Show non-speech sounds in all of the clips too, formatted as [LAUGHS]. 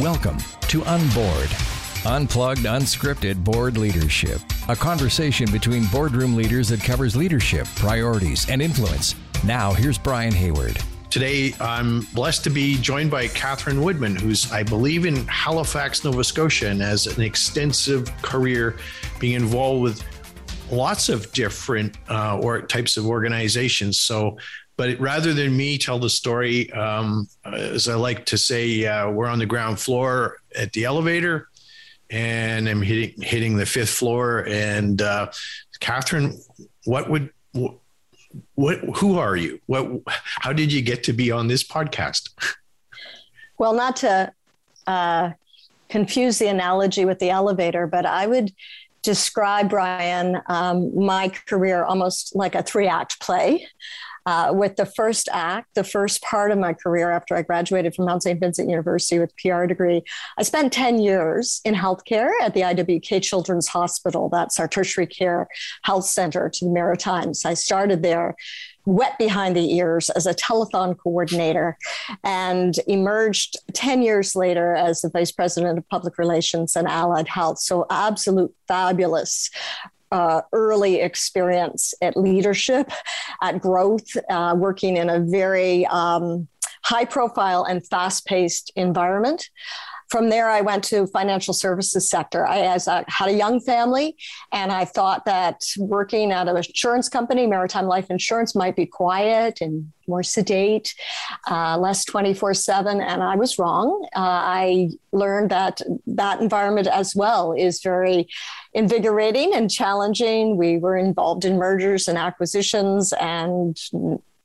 Welcome to Unboard. Unplugged, unscripted board leadership. A conversation between boardroom leaders that covers leadership, priorities, and influence. Now, here's Brian Hayward. Today, I'm blessed to be joined by Catherine Woodman, who's, I believe, in Halifax, Nova Scotia, and has an extensive career being involved with lots of different uh, or types of organizations. So, but rather than me tell the story, um, as I like to say, uh, we're on the ground floor at the elevator, and I'm hitting hitting the fifth floor. And uh, Catherine, what would what, what who are you? What how did you get to be on this podcast? [LAUGHS] Well, not to uh, confuse the analogy with the elevator, but I would describe Brian um, my career almost like a three act play uh, with the first act, the first part of my career after I graduated from Mount St. Vincent University with PR degree. I spent 10 years in healthcare at the IWK Children's Hospital. That's our tertiary care health center to the Maritimes. I started there wet behind the ears as a telethon coordinator and emerged 10 years later as the vice president of public relations and allied health. So, absolute fabulous uh, early experience at leadership, at growth, uh, working in a very um, high profile and fast paced environment. From there, I went to financial services sector. I as had a young family, and I thought that working at an insurance company, Maritime Life Insurance, might be quiet and more sedate, uh, less 24 7. And I was wrong. Uh, I learned that that environment as well is very invigorating and challenging. We were involved in mergers and acquisitions and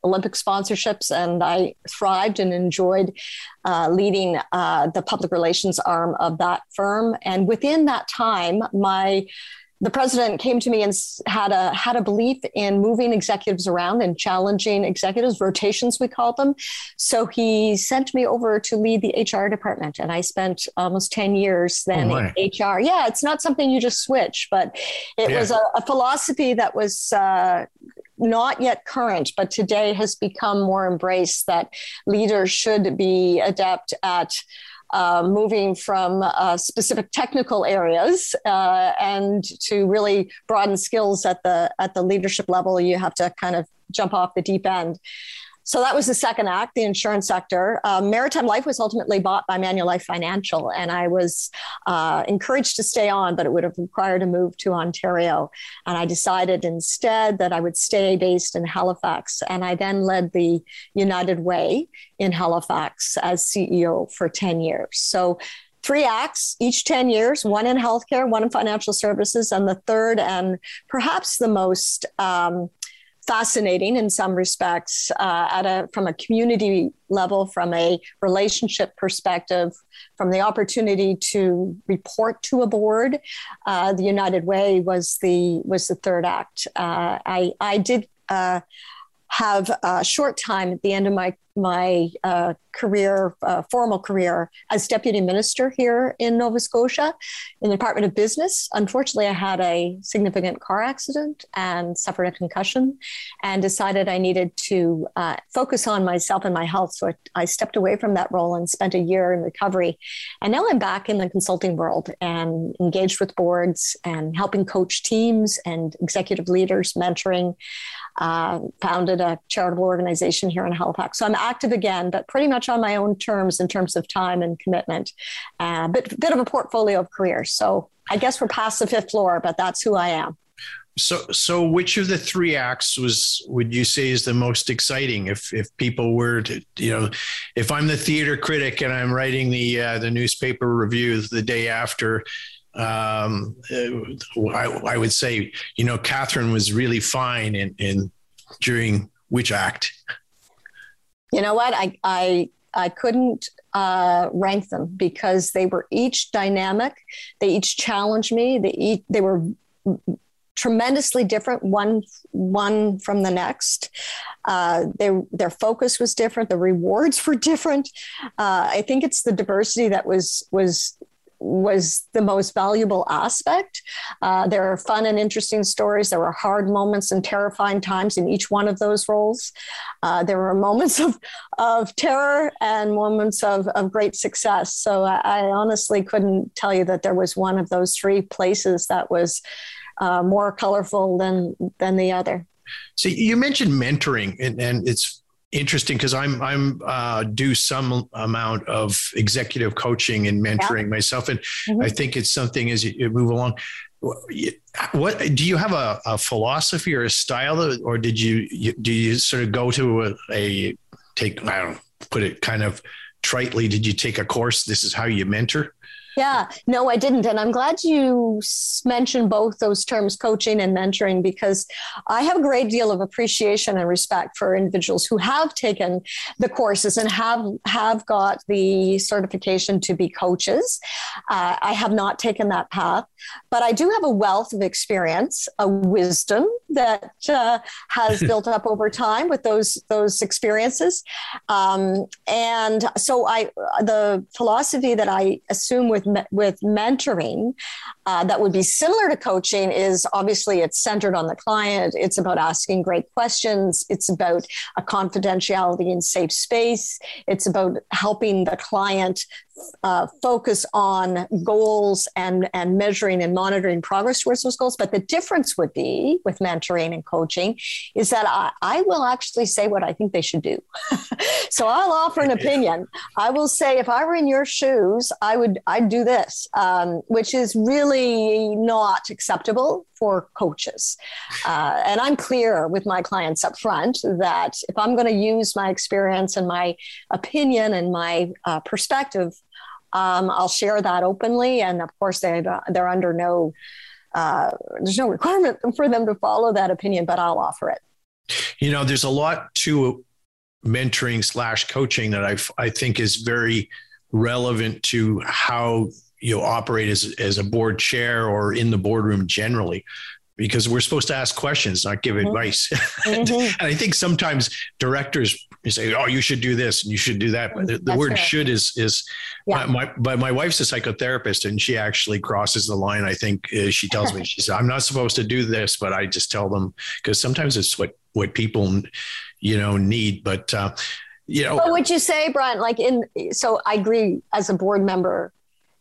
Olympic sponsorships, and I thrived and enjoyed uh, leading uh, the public relations arm of that firm. And within that time, my the president came to me and had a had a belief in moving executives around and challenging executives rotations we call them so he sent me over to lead the hr department and i spent almost 10 years then oh in hr yeah it's not something you just switch but it yeah. was a, a, philosophy that was uh, not yet current, but today has become more embraced that leaders should be adept at uh, moving from uh, specific technical areas uh, and to really broaden skills at the at the leadership level. You have to kind of jump off the deep end. So that was the second act, the insurance sector. Uh, Maritime Life was ultimately bought by Manulife Financial, and I was uh, encouraged to stay on, but it would have required a move to Ontario. And I decided instead that I would stay based in Halifax. And I then led the United Way in Halifax as CEO for 10 years. So three acts, each 10 years, one in healthcare, one in financial services, and the third and perhaps the most um, fascinating in some respects uh, at a from a community level, from a relationship perspective, from the opportunity to report to a board. Uh, the United Way was the was the third act. Uh, I I did uh, have a short time at the end of my my uh, career, uh, formal career as deputy minister here in Nova Scotia in the Department of Business. Unfortunately, I had a significant car accident and suffered a concussion and decided I needed to uh, focus on myself and my health. So I stepped away from that role and spent a year in recovery. And now I'm back in the consulting world and engaged with boards and helping coach teams and executive leaders, mentoring. Uh, founded a charitable organization here in Halifax. So I'm active again, but pretty much on my own terms in terms of time and commitment. A uh, bit, bit of a portfolio of careers. So I guess we're past the fifth floor, but that's who I am. So, so which of the three acts was would you say is the most exciting? If if people were to, you know, if I'm the theater critic and I'm writing the uh, the newspaper review the day after, um, I, I, would say, you know, Catherine was really fine in, in during which act. You know what? I I I couldn't uh, rank them because they were each dynamic. They each challenged me. They each, they were tremendously different one one from the next. Uh, they, their focus was different. The rewards [LAUGHS] were different. Uh, I think it's the diversity that was was was the most valuable aspect. Uh, there are fun and interesting stories. There were hard moments and terrifying times in each one of those roles. Uh, there were moments [LAUGHS] of, of terror and moments of, of great success. So I, I honestly couldn't tell you that there was one of those three places that was uh, more colorful than than the other. So you mentioned mentoring, and, and it's interesting because I'm I'm uh, do some amount of executive coaching and mentoring yeah. myself, and mm-hmm. I think it's something as you move along. What do you have a, a philosophy or a style, or did you, you do you sort of go to a, a take I don't put it kind of tritely? Did you take a course? This is how you mentor. Yeah, no, I didn't. And I'm glad you mentioned both those terms, coaching and mentoring, because I have a great deal of appreciation and respect for individuals who have taken the courses and have, have got the certification to be coaches. Uh, I have not taken that path, but I do have a wealth of experience, a wisdom that uh, has [LAUGHS] built up over time with those, those experiences. Um, and so I, the philosophy that I assume with with mentoring uh, that would be similar to coaching is obviously it's centered on the client. It's about asking great questions. It's about a confidentiality and safe space. It's about helping the client uh, focus on goals and, and measuring and monitoring progress towards those goals. But the difference would be with mentoring and coaching is that I, I will actually say what I think they should do. [LAUGHS] so I'll offer an [LAUGHS] opinion. I will say, if I were in your shoes, I would, I'd do this, um, which is really not acceptable for coaches. Uh, and I'm clear with my clients up front that if I'm going to use my experience and my opinion and my uh, perspective um, I'll share that openly. And of course, they, they're under no, uh, there's no requirement for them to follow that opinion, but I'll offer it. You know, there's a lot to mentoring slash coaching that I, I think is very relevant to how you operate as, as a board chair or in the boardroom generally because we're supposed to ask questions, not give mm-hmm. advice. Mm-hmm. [LAUGHS] and I think sometimes directors say, "Oh, you should do this and you should do that." But the, the word. "should" is is yeah. my, my, but my wife's a psychotherapist and she actually crosses the line. I think uh, she tells me she says, "I'm not supposed to do this," but I just tell them because sometimes it's what what people you know need. But uh, you know, what would you say, Brian? Like in so, I agree. As a board member,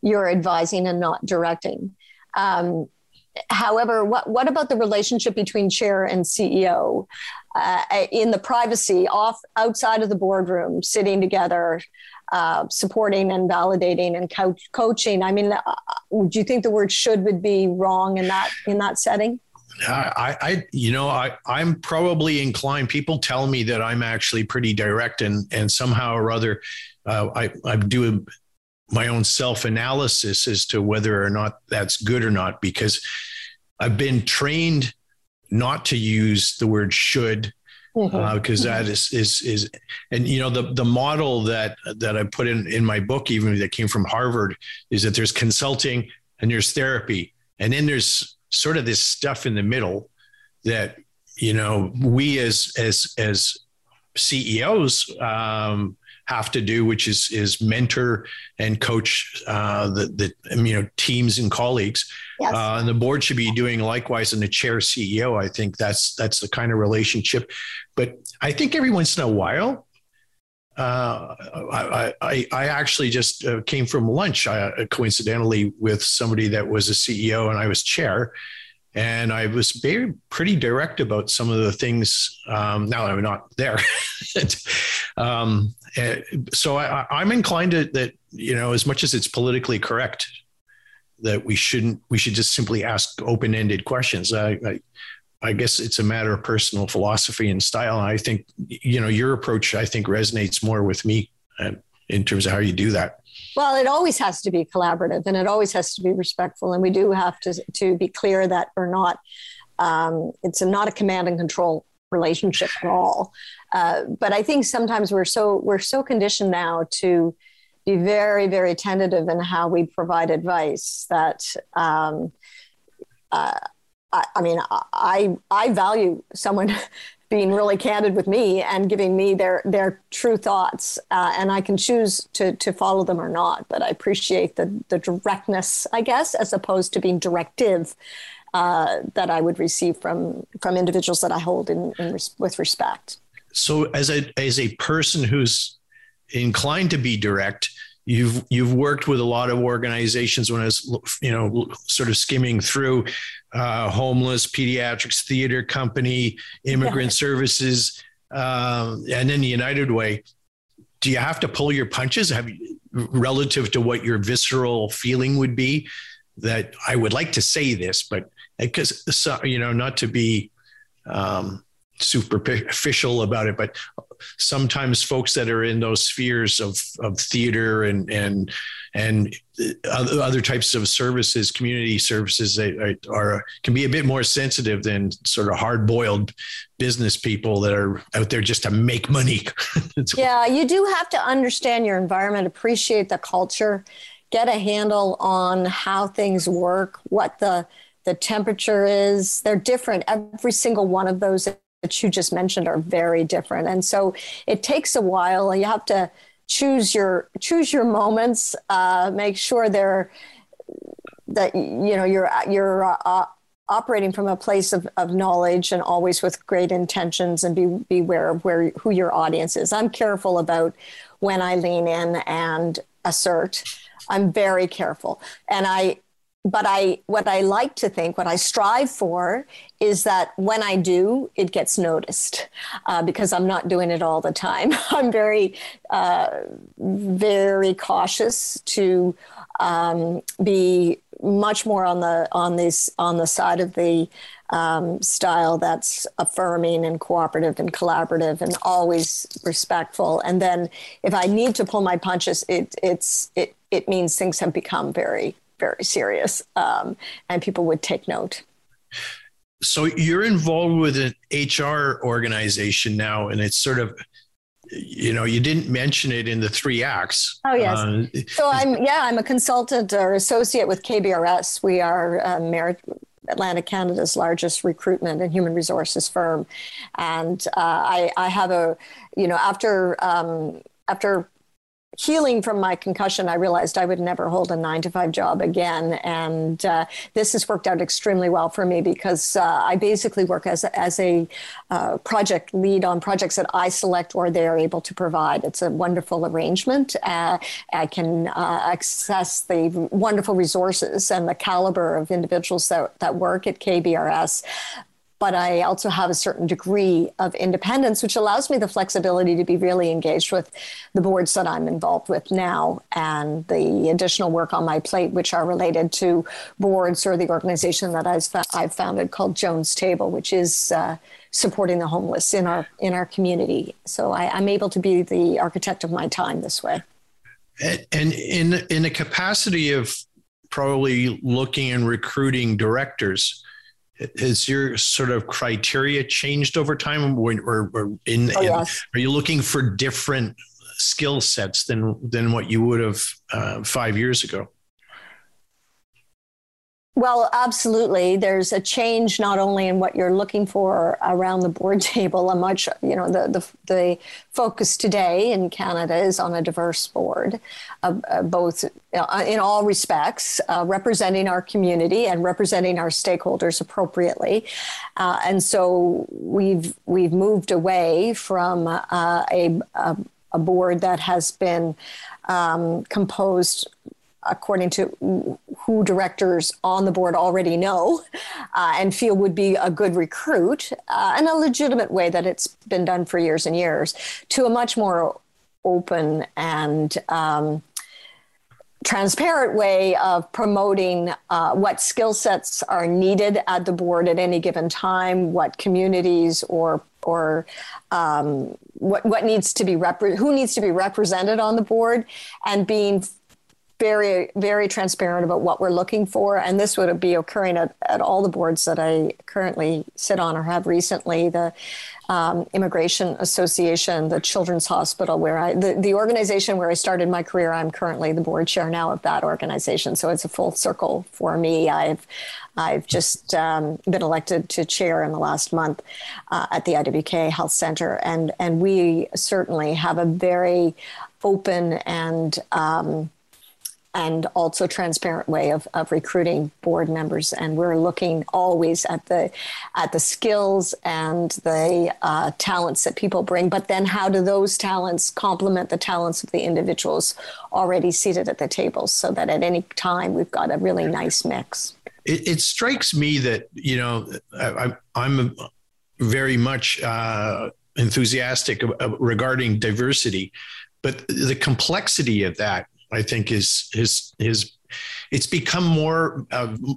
you're advising and not directing. Um, however, what, what about the relationship between chair and CEO uh, in the privacy off outside of the boardroom, sitting together, uh, supporting and validating and coach, coaching? I mean, uh, do you think the word "should" would be wrong in that in that setting? I, I, you know, I, I'm probably inclined. People tell me that I'm actually pretty direct, and and somehow or other, uh, I I do my own self analysis as to whether or not that's good or not because I've been trained not to use the word should because mm-hmm. uh, is is is and you know the the model that that I put in in my book even that came from Harvard is that there's consulting and there's therapy and then there's sort of this stuff in the middle that you know we as as as CEOs um, have to do, which is is mentor and coach uh, the the you know teams and colleagues. Yes. Uh, and the board should be doing likewise. And the chair CEO, I think that's that's the kind of relationship. But I think every once in a while, uh, I, I, I, actually just uh, came from lunch uh, coincidentally with somebody that was a CEO and I was chair. And I was very pretty direct about some of the things. Um, now I'm not there. [LAUGHS] um, eh, so I, I'm inclined to that, you know, as much as it's politically correct, that we shouldn't, we should just simply ask open ended questions. I, I, I guess it's a matter of personal philosophy and style. I think, you know, your approach, I think resonates more with me uh, in terms of how you do that. Well, it always has to be collaborative and it always has to be respectful. And we do have to, to be clear that we're not, um, it's not a command and control relationship at all. Uh, but I think sometimes we're so, we're so conditioned now to be very, very tentative in how we provide advice that, um, uh, I, I, mean, I I value someone [LAUGHS] being really candid with me and giving me their their true thoughts, uh, and I can choose to to follow them or not. But I appreciate the the directness, I guess, as opposed to being directive uh, that I would receive from from individuals that I hold in, in res- with respect. So, as a as a person who's inclined to be direct, you've you've worked with a lot of organizations when I was you know sort of skimming through uh, homeless pediatrics theater company immigrant yeah. services um, and then the United Way do you have to pull your punches have you, relative to what your visceral feeling would be that I would like to say this but because you know not to be um, superficial about it, but sometimes folks that are in those spheres of, of theater and and and other types of services, community services, they are can be a bit more sensitive than sort of hard boiled business people that are out there just to make money. [LAUGHS] yeah, you do have to understand your environment, appreciate the culture, get a handle on how things work, what the the temperature is. They're different. Every single one of those that you just mentioned are very different. And so it takes a while. You have to choose your choose your moments. Uh, make sure they're that you know you're you're uh, operating from a place of, of knowledge and always with great intentions and be beware of where who your audience is. I'm careful about when I lean in and assert. I'm very careful, and I but I what I like to think, what I strive for, is that when I do, it gets noticed uh, because I'm not doing it all the time. [LAUGHS] I'm very, uh, very cautious to um, be much more on the on this on the side of the um, style that's affirming and cooperative and collaborative and always respectful. And then if I need to pull my punches, it it's it it means things have become very very serious, um, and people would take note. So you're involved with an HR organization now, and it's sort of you know you didn't mention it in the three acts. Oh yes. Uh, so i'm yeah i'm a consultant or associate with kbrs we are um, Merit, Atlantic Canada's largest recruitment and human resources firm, and uh, I, I, have a, you know, after um, after healing from my concussion, I realized I would never hold a nine to five job again. And uh, this has worked out extremely well for me because uh, I basically work as, as a uh, project lead on projects that I select or they are able to provide. It's a wonderful arrangement. Uh, I can uh, access the wonderful resources and the caliber of individuals that, that work at KBRS but I also have a certain degree of independence, which allows me the flexibility to be really engaged with the boards that I'm involved with now and the additional work on my plate, which are related to boards or the organization that I've, founded called Jonah's Table, which is uh, supporting the homeless in our in our community. So I, I'm able to be the architect of my time this way. And in in the capacity of probably looking and recruiting directors has your sort of criteria changed over time or, or, or in, oh, yes. in, are you looking for different skill sets than than what you would have uh, five years ago well, absolutely. There's a change not only in what you're looking for around the board [LAUGHS] table. A much, you know, the the, the focus today in Canada is on a diverse board, uh, uh, both uh, in all respects, uh, representing our community and representing our stakeholders appropriately. Uh, and so we've we've moved away from a, a, a board that has been um, composed according to who directors on the board already know uh, and feel would be a good recruit uh, in a legitimate way that it's been done for years and years to a much more open and um, transparent way of promoting uh, what skill sets are needed at the board at any given time, what communities or or um, what what needs to be rep- who needs to be represented on the board, and being very, very transparent about what we're looking for. And this would be occurring at, at all the boards that I currently sit on or have recently. The um, Immigration Association, the Children's Hospital, where I, the, the organization where I started my career, I'm currently the board chair now of that organization. So it's a full circle for me. I've, I've just um, been elected to chair in the last month uh, at the IWK Health Center. And, and we certainly have a very open and um, and also transparent way of, of recruiting board members. And we're looking always at the at the skills and the uh, talents that people bring. But then, how do those talents complement the talents of the individuals already seated at the table, so that at any time we've got a really nice mix. It, it strikes me that you know I, am very much uh, enthusiastic regarding diversity, but the complexity of that I think is his his it's become more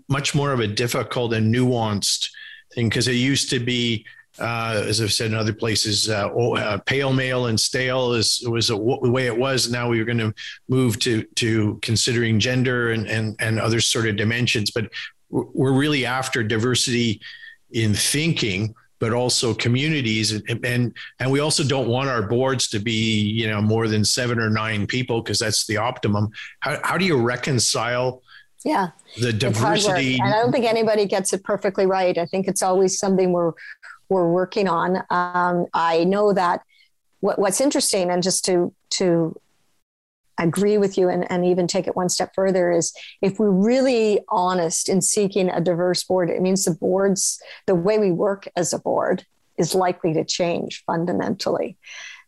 much more of a difficult and nuanced thing because it used to be uh, as I've said in other places, uh, uh, pale male and stale is was the way it was. Now we are going to move to to considering gender and and and other sort of dimensions, but we're really after diversity in thinking but also communities. And, and and we also don't want our boards to be you know more than seven or nine people because that's the optimum. How, how do you reconcile yeah. the diversity? And i don't think anybody gets it perfectly right. I think it's always something we're we're working on. Um, i know that what, what's interesting and just to to agree with you and, and even take it one step further is if we're really honest in seeking a diverse board, it means the boards, the way we work as a board is likely to change fundamentally.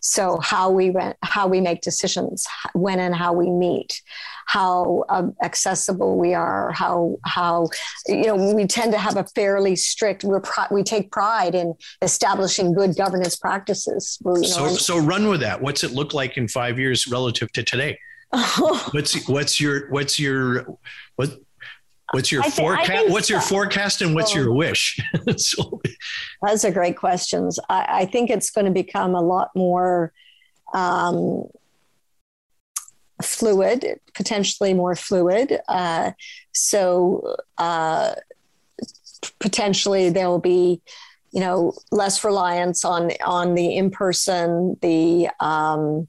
So how we how we make decisions, when and how we meet, how um, accessible we are, how how you know we tend to have a fairly strict. We're we take pride in establishing good governance practices. You know, so so run with that. What's it look like in five years relative to today? [LAUGHS] what's what's your what's your what What's your forecast? What's your forecast and what's your wish? [LAUGHS] so, Those are great questions. I, I, think it's going to become a lot more um, fluid, potentially more fluid. Uh, so uh, potentially there will be, you know, less reliance on on the in person, the um,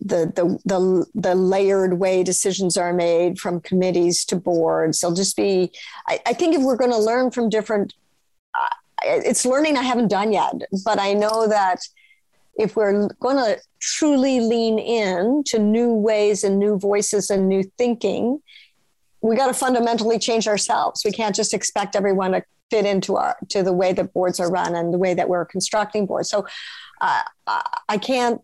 the, the the the layered way decisions are made from committees to boards. They'll just be. I, I think if we're going to learn from different, uh, it's learning I haven't done yet, but I know that if we're going to truly lean in to new ways and new voices and new thinking, we got to fundamentally change ourselves. We can't just expect everyone to fit into our to the way that boards are run and the way that we're constructing boards. So uh, I can't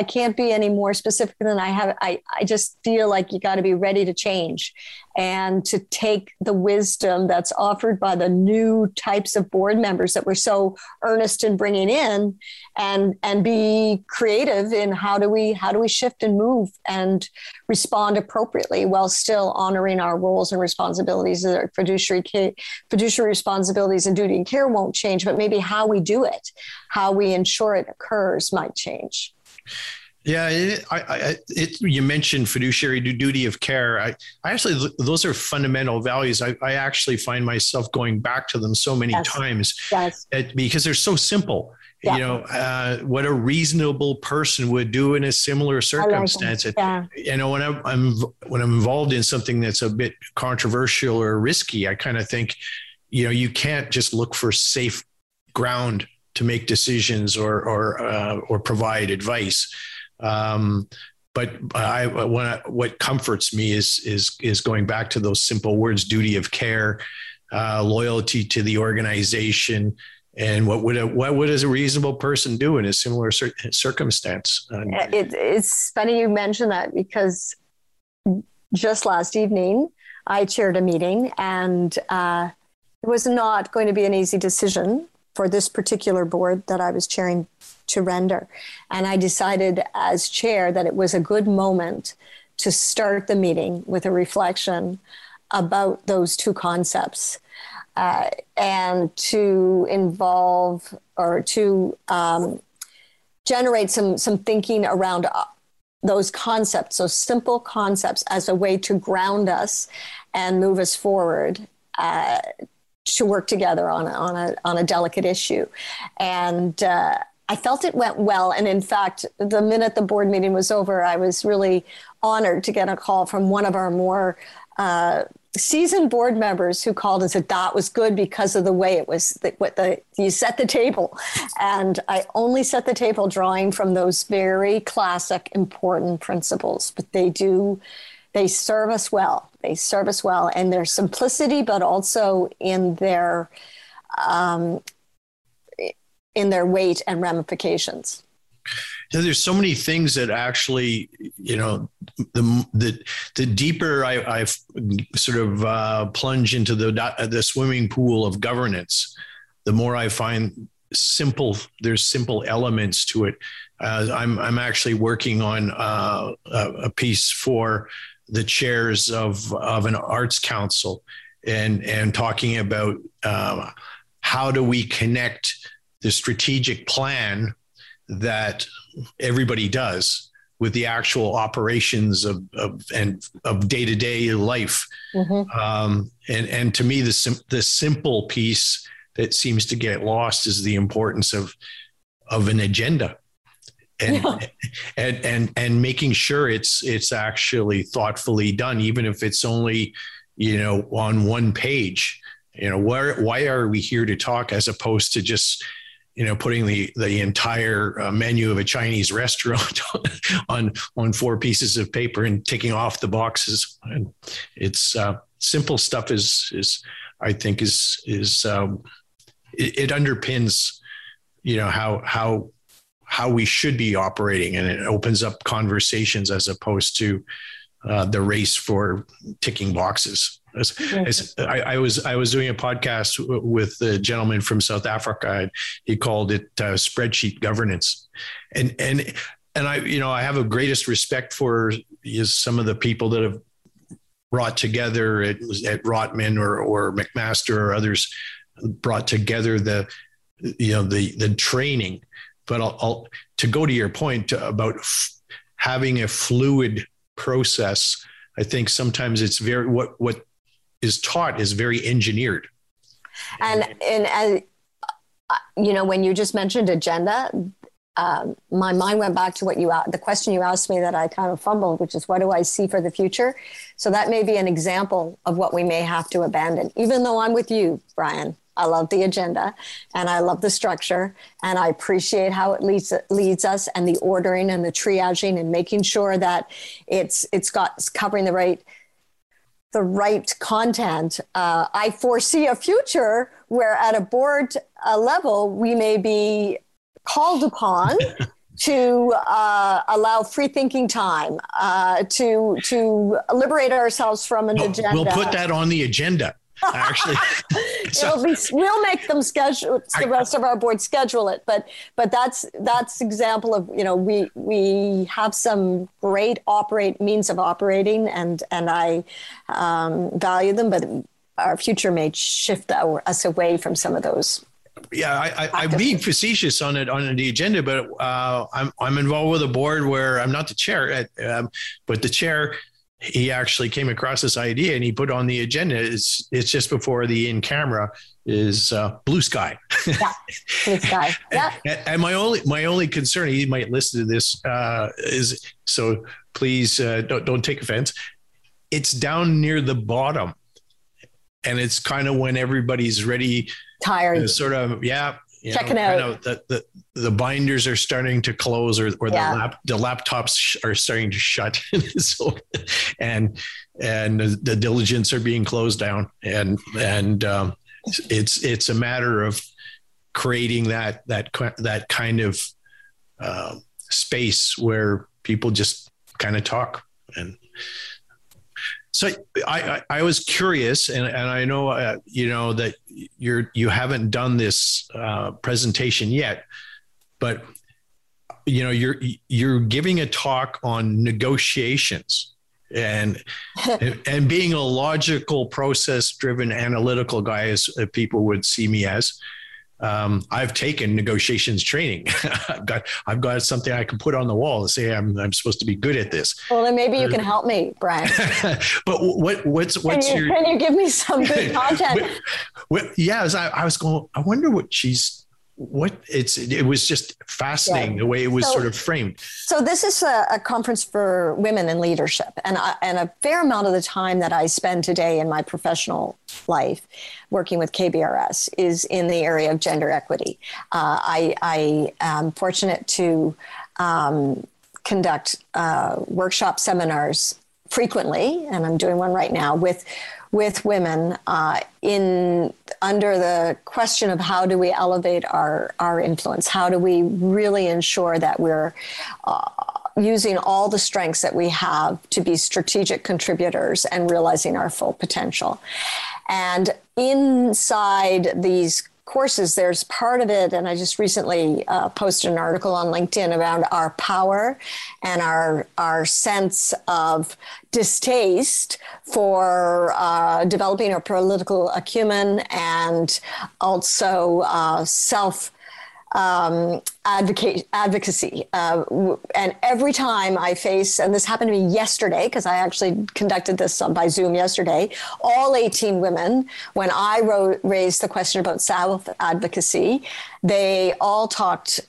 I can't be any more specific than I have. I, I just feel like you got to be ready to change and to take the wisdom that's offered by the new types of board members that we're so earnest in bringing in and, and be creative in how do we, how do we shift and move and respond appropriately while still honoring our roles and responsibilities. Our fiduciary, fiduciary responsibilities and duty and care won't change, but maybe how we do it, how we ensure it occurs might change. Yeah, it, I, I, it, you mentioned fiduciary duty of care. I, I actually, those are fundamental values. I, I actually find myself going back to them so many yes. times yes. because they're so simple. Yeah. You know, uh, what a reasonable person would do in a similar circumstance. Like yeah. You know, when I'm, I'm when I'm involved in something that's a bit controversial or risky, I kind of think, you know, you can't just look for safe ground to make decisions or or uh, or provide advice. Um, but I, what, what comforts me is is is going back to those simple words: duty of care, uh, loyalty to the organization, and what would a what would a reasonable person do in a similar cir- circumstance? It, it's funny you mention that because just last evening I chaired a meeting, and uh, it was not going to be an easy decision for this particular board that I was chairing to render. And I decided as chair that it was a good moment to start the meeting with a reflection about those two concepts uh, and to involve or to um, generate some some thinking around those concepts, those simple concepts, as a way to ground us and move us forward. Uh, to work together on a, on a on a delicate issue, and uh, I felt it went well. And in fact, the minute the board meeting was over, I was really honored to get a call from one of our more uh, seasoned board members who called and said that was good because of the way it was the, what the you set the table. And i only set the table drawing from those very classic important principles but they do they serve us well they serve us well in their simplicity but also in their um, in their weight and ramifications yeah, there's so many things that actually, you know, the the, the deeper I, I sort of uh, plunge into the the swimming pool of governance, the more I find simple. There's simple elements to it. Uh, I'm I'm actually working on uh, a piece for the chairs of of an arts council, and and talking about uh, how do we connect the strategic plan that everybody does with the actual operations of, of and of day to day life. Mm-hmm. Um, and and to me, the sim- the simple piece that seems to get lost is the importance of of an agenda. And, yeah. and and and making sure it's it's actually thoughtfully done, even if it's only you know on one page. You know, where why are we here to talk as opposed to just you know, putting the the entire uh, menu of a Chinese [LAUGHS] restaurant on on four pieces of paper and taking off the boxes. And it's uh, simple stuff is is I think is is um, it, it underpins you know how how how we should be operating, and it opens up conversations as opposed to uh, the race for ticking boxes. As, as I, I, was I was doing a podcast w- with a gentleman from South Africa. He called it uh, spreadsheet governance, and and and I you know I have a greatest respect for is some of the people that have brought together at, at Rotman or or McMaster or others brought together the you know the the training. But I'll, I'll to go to your point about f- having a fluid process. I think sometimes it's very what what is taught is very engineered. And and uh, you know, when you just mentioned agenda, um, my mind went back to what you the question you asked me that I kind of fumbled, which is what do I see for the future? So that may be an example of what we may have to abandon. Even though I'm with you, Brian, I love the agenda and I love the structure and I appreciate how it leads leads us and the ordering and the triaging and making sure that it's it's got it's covering the right the right content. Uh, I foresee a future where, at a board uh, level, we may be called upon [LAUGHS] to uh, allow free thinking time, uh, to to liberate ourselves from an agenda. We'll put that on the agenda actually. [LAUGHS] so, be, we'll make them schedule the rest of our board schedule it, but but that's that's example of you know we we have some great operate means of operating and and I um, value them, but our future may shift our, us away from some of those yeah, I, am being facetious on it on the agenda, but uh, I'm I'm involved with a board where I'm not the chair, at, um, but the chair he actually came across this idea and he put on the agenda. It's it's just before the in camera is uh, blue sky. yeah, blue sky. [LAUGHS] Yeah. and, and, my only my only concern, he might listen to this, uh, is so please uh, don't don't take offense. It's down near the bottom, and it's kind of when everybody's ready, tired, sort of yeah, you Checking know, out. the, the, the binders are starting to close or, or yeah. the, lap, the laptops are starting to shut. [LAUGHS] so, and, and the, the, diligence are being closed down. And, and um, it's, it's a matter of creating that, that, that kind of uh, space where people just kind of talk and, so I, I, I, was curious, and, and I know uh, you know that you're you haven't done this uh, presentation yet, but you know you're you're giving a talk on negotiations and [LAUGHS] and being a logical process driven analytical guy as people would see me as um, I've taken negotiations training. [LAUGHS] I've got I've got something I can put on the wall to say I'm I'm supposed to be good at this. Well, then maybe you can help me, Brian. [LAUGHS] but what what's what's can you, your? Can you give me some good [LAUGHS] content? yeah, I, I was going. I wonder what she's what it's it was just fascinating the way it was so, sort of framed so this is a, a, conference for women in leadership and I, and a fair amount of the time that i spend today in my professional life working with kbrs is in the area of gender equity uh, I, I am fortunate to um, conduct uh, workshop seminars frequently and i'm doing one right now with with women uh, in under the question of how do we elevate our our influence? How do we really ensure that we're uh, using all the strengths that we have to be strategic contributors and realizing our full potential? And inside these courses, there's part of it, and I just recently uh, posted an article on LinkedIn around our power and our our sense of distaste for uh, developing our political acumen and also uh, self um, advocate, advocacy. Uh, and every time I face, and this happened to me yesterday, because I actually conducted this by Zoom yesterday, all 18 women, when I wrote, raised the question about self advocacy, they all talked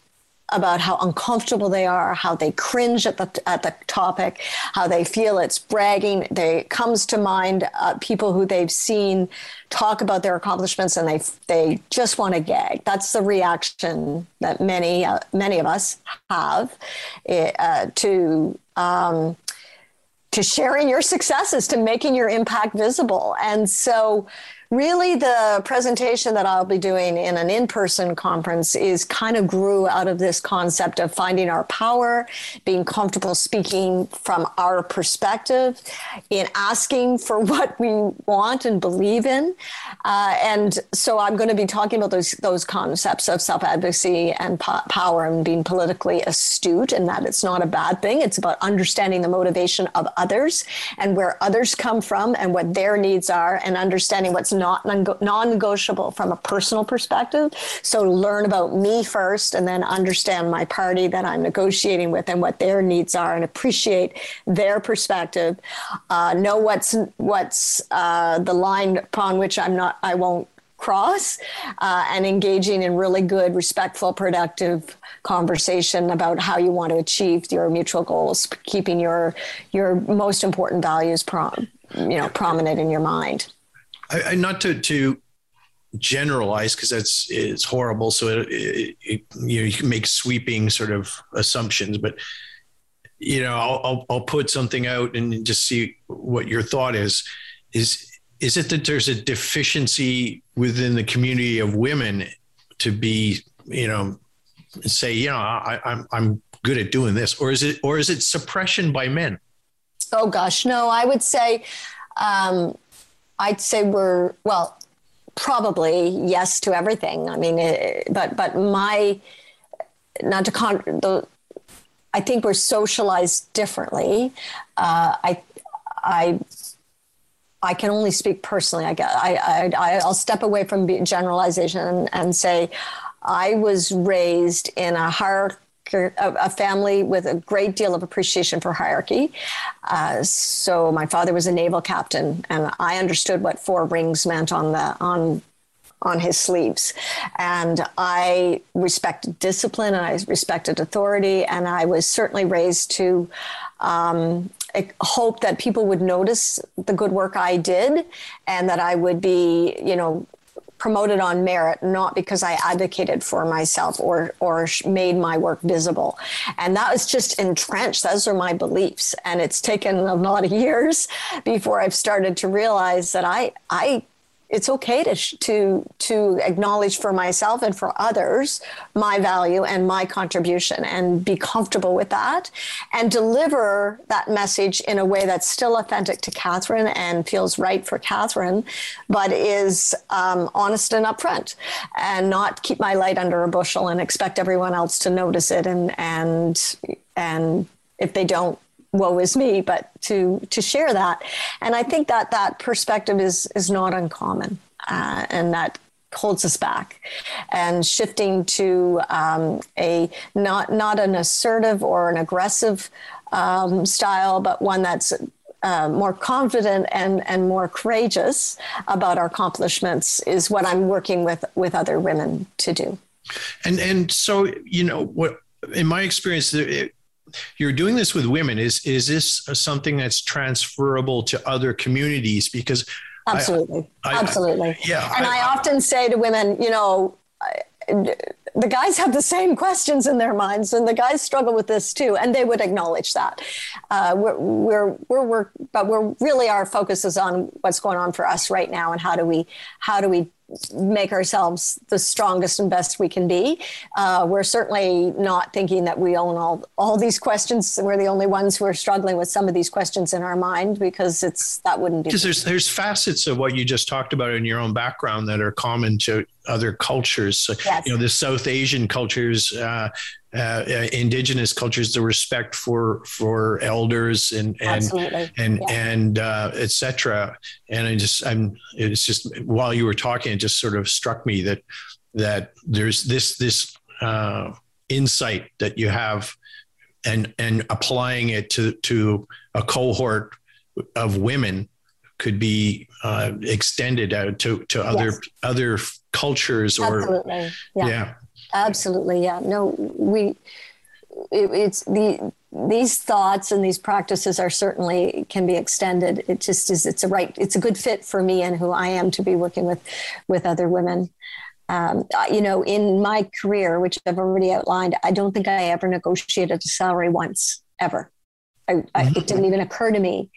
about how uncomfortable they are, how they cringe at the at the topic, how they feel it's bragging. They comes to mind uh, people who they've seen talk about their accomplishments and they they just want to gag. That's the reaction that many uh, many of us have eh, uh, to. Um, to sharing your successes, to making your impact visible. And so really the presentation that I'll be doing in an in-person conference is kind of grew out of this concept of finding our power, being comfortable speaking from our perspective, in asking for [LAUGHS] what we want and believe in. Uh, and so I'm going to be talking about those those concepts of self-advocacy and po- power and being politically astute and that it's not a bad thing. It's about understanding the motivation of others and where others come from and what their needs are and understanding what's not non-negotiable from a personal perspective. So learn about me first, and then understand my party that I'm negotiating with and what their needs are, and appreciate their perspective. Uh, know what's what's uh, the line upon which I'm not. I won't cross uh, and engaging in really good, respectful, productive conversation about how you want to achieve your mutual goals, keeping your your most important values prom, you know prominent in your mind. I, I, not to to generalize because that's it's horrible. So it, it, it, you know you can make sweeping sort of assumptions, but you know I'll, I'll, I'll put something out and just see what your thought is. Is is it that there's a deficiency within the community of women to be you know say you know I, I'm I'm good at doing this, or is it or is it suppression by men? Oh gosh, no. I would say um, I'd say we're well, probably yes to everything. I mean, it, but but my not to con the. I think we're socialized differently. Uh, I I I can only speak personally. I, I, I, I'll step away from generalization and, and say I was raised in a hierarchy a family with a great deal of appreciation for hierarchy. Uh, so my father was a naval captain, and I understood what four rings meant on the on on his sleeves. And I respected discipline and I respected authority. And I was certainly raised to um, hope that people would notice the good work I did and that I would be, you know, promoted on merit, not because I advocated for myself or or made my work visible. And that was just entrenched. Those are my beliefs, and it's taken a lot of [LAUGHS] years before I've started to realize that I I it's okay to to to acknowledge for myself and for others my value and my contribution and be comfortable with that and deliver that message in a way that's still authentic to Catherine and feels right for Catherine, but is um, honest and upfront and not keep my light under a bushel and expect everyone else to notice it and and and if they don't woe is me, but to to share that. And I think that that perspective is is not uncommon, uh, and that holds us back and shifting to um, a not not an assertive or an aggressive um, style but one that's uh, more confident and, and more courageous about our accomplishments is what I'm working with with other women to do. And and so you know what in my experience, you're doing this with women. Is is this something that's transferable to other communities? Because absolutely, I, I, absolutely, I, yeah. And I, often say to women, you know. the guys have the same questions in their minds, and the guys struggle with this too, and they would acknowledge that. Uh, we're, we're, we're, we're, but we're really our focus is on what's going on for us right now, and how do we, how do we make ourselves the strongest and best we can be. Uh, we're certainly not thinking that we own all all these questions. We're the only ones who are struggling with some of these questions in our mind because it's that wouldn't be because there's there's facets of what you just talked about in your own background that are common to other cultures. So, yes. You know, the South Asian cultures. Uh, uh, indigenous cultures, the respect for for elders and and Absolutely. and yeah. and uh, etc. And I just I'm it's just while you were talking, it just sort of struck me that that there's this this uh, insight that you have and and applying it to to a cohort of women could be uh, extended out to to other yes. other cultures or Absolutely. yeah. yeah Absolutely, yeah. No, we it, it's the these thoughts and these practices are certainly can be extended. It just is. It's a right. It's a good fit for me and who I am to be working with with other women. Um, you know, in my career, which I've already outlined, I don't think I ever negotiated a salary once ever. I, I, it didn't even occur to me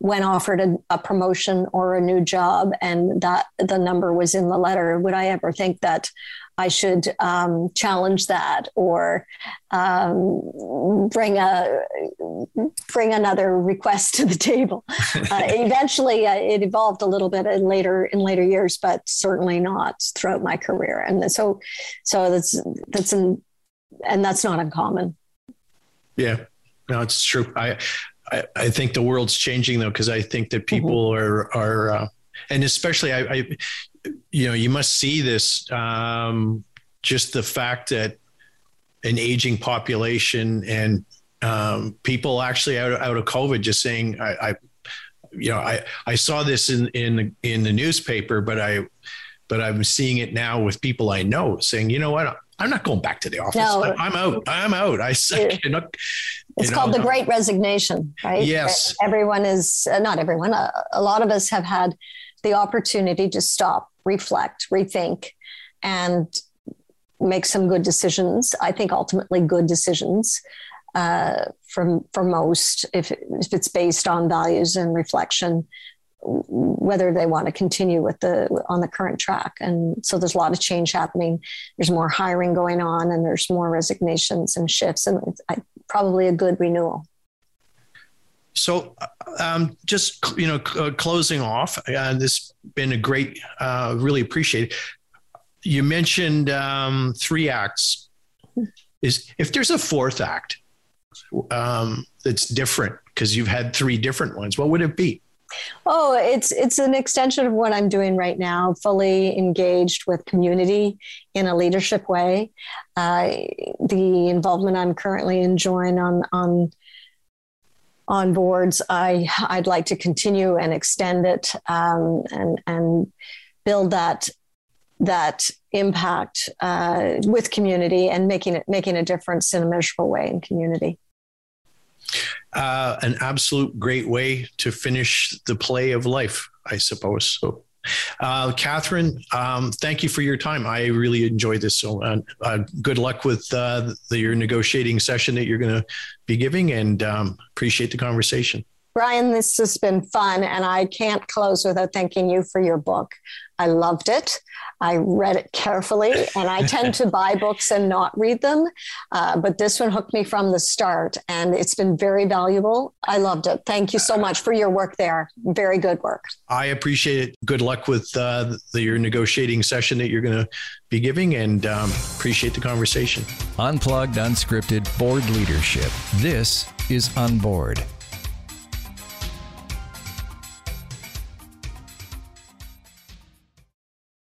when offered a, a, promotion or a new job and that the number was in the letter would i ever think that I should um, challenge that or um, bring a bring another request to the table. [LAUGHS] Uh, eventually, uh, it evolved a little bit in later in later years, but certainly not throughout my career. And so, so that's that's an, and that's not uncommon. Yeah, no, it's true. I I, I think the world's changing though because I think that people mm-hmm. are are. Uh, and especially I, I, you know, you must see this. Um, just the fact that an aging population and um, people actually out, out of COVID just saying, I, I, you know, I, I saw this in, in, the, in the newspaper, but I, but I'm seeing it now with people I know saying, you know what, I'm not going back to the office. No, I, am out. I'm out. I you [LAUGHS] know, it's you called know, the great resignation, right? Yes. Everyone is, uh, not everyone, a, a lot of us have had the opportunity to stop, reflect, rethink, and make some good decisions. I think ultimately good decisions uh, for for most, if, if it's based on values and reflection, whether they want to continue with the on the current track. And so there's a lot of change happening. There's more hiring going on, and there's more resignations and shifts, and I, probably a good renewal. So, um, just you know, uh, closing off, uh, this has been a great, uh, really appreciated. You mentioned um, three acts. Is if there's a fourth act um, that's different because you've had three different ones, what would it be? Oh, it's it's an extension of what I'm doing right now. Fully engaged with community in a leadership way. Uh, the involvement I'm currently enjoying on on on boards, I I'd like to continue and extend it um, and and build that that impact uh, with community and making it making a difference in a measurable way in community. Uh, an absolute great way to finish the play of life, I suppose. So, uh, Catherine, um, thank you for your time. I really enjoyed this. So, uh, uh good luck with uh, the, your negotiating session that you're going to be giving, and um, appreciate the conversation. Brian, this has been fun, and I can't close without thanking you for your book. I loved it. I read it carefully, and I tend to [LAUGHS] buy books and not read them. Uh, but this one hooked me from the start, and it's been very valuable. I loved it. Thank you so much for your work there. Very good work. I appreciate it. Good luck with uh, the, your negotiating session that you're going to be giving, and um, appreciate the conversation. Unplugged, unscripted board leadership. This is On Board.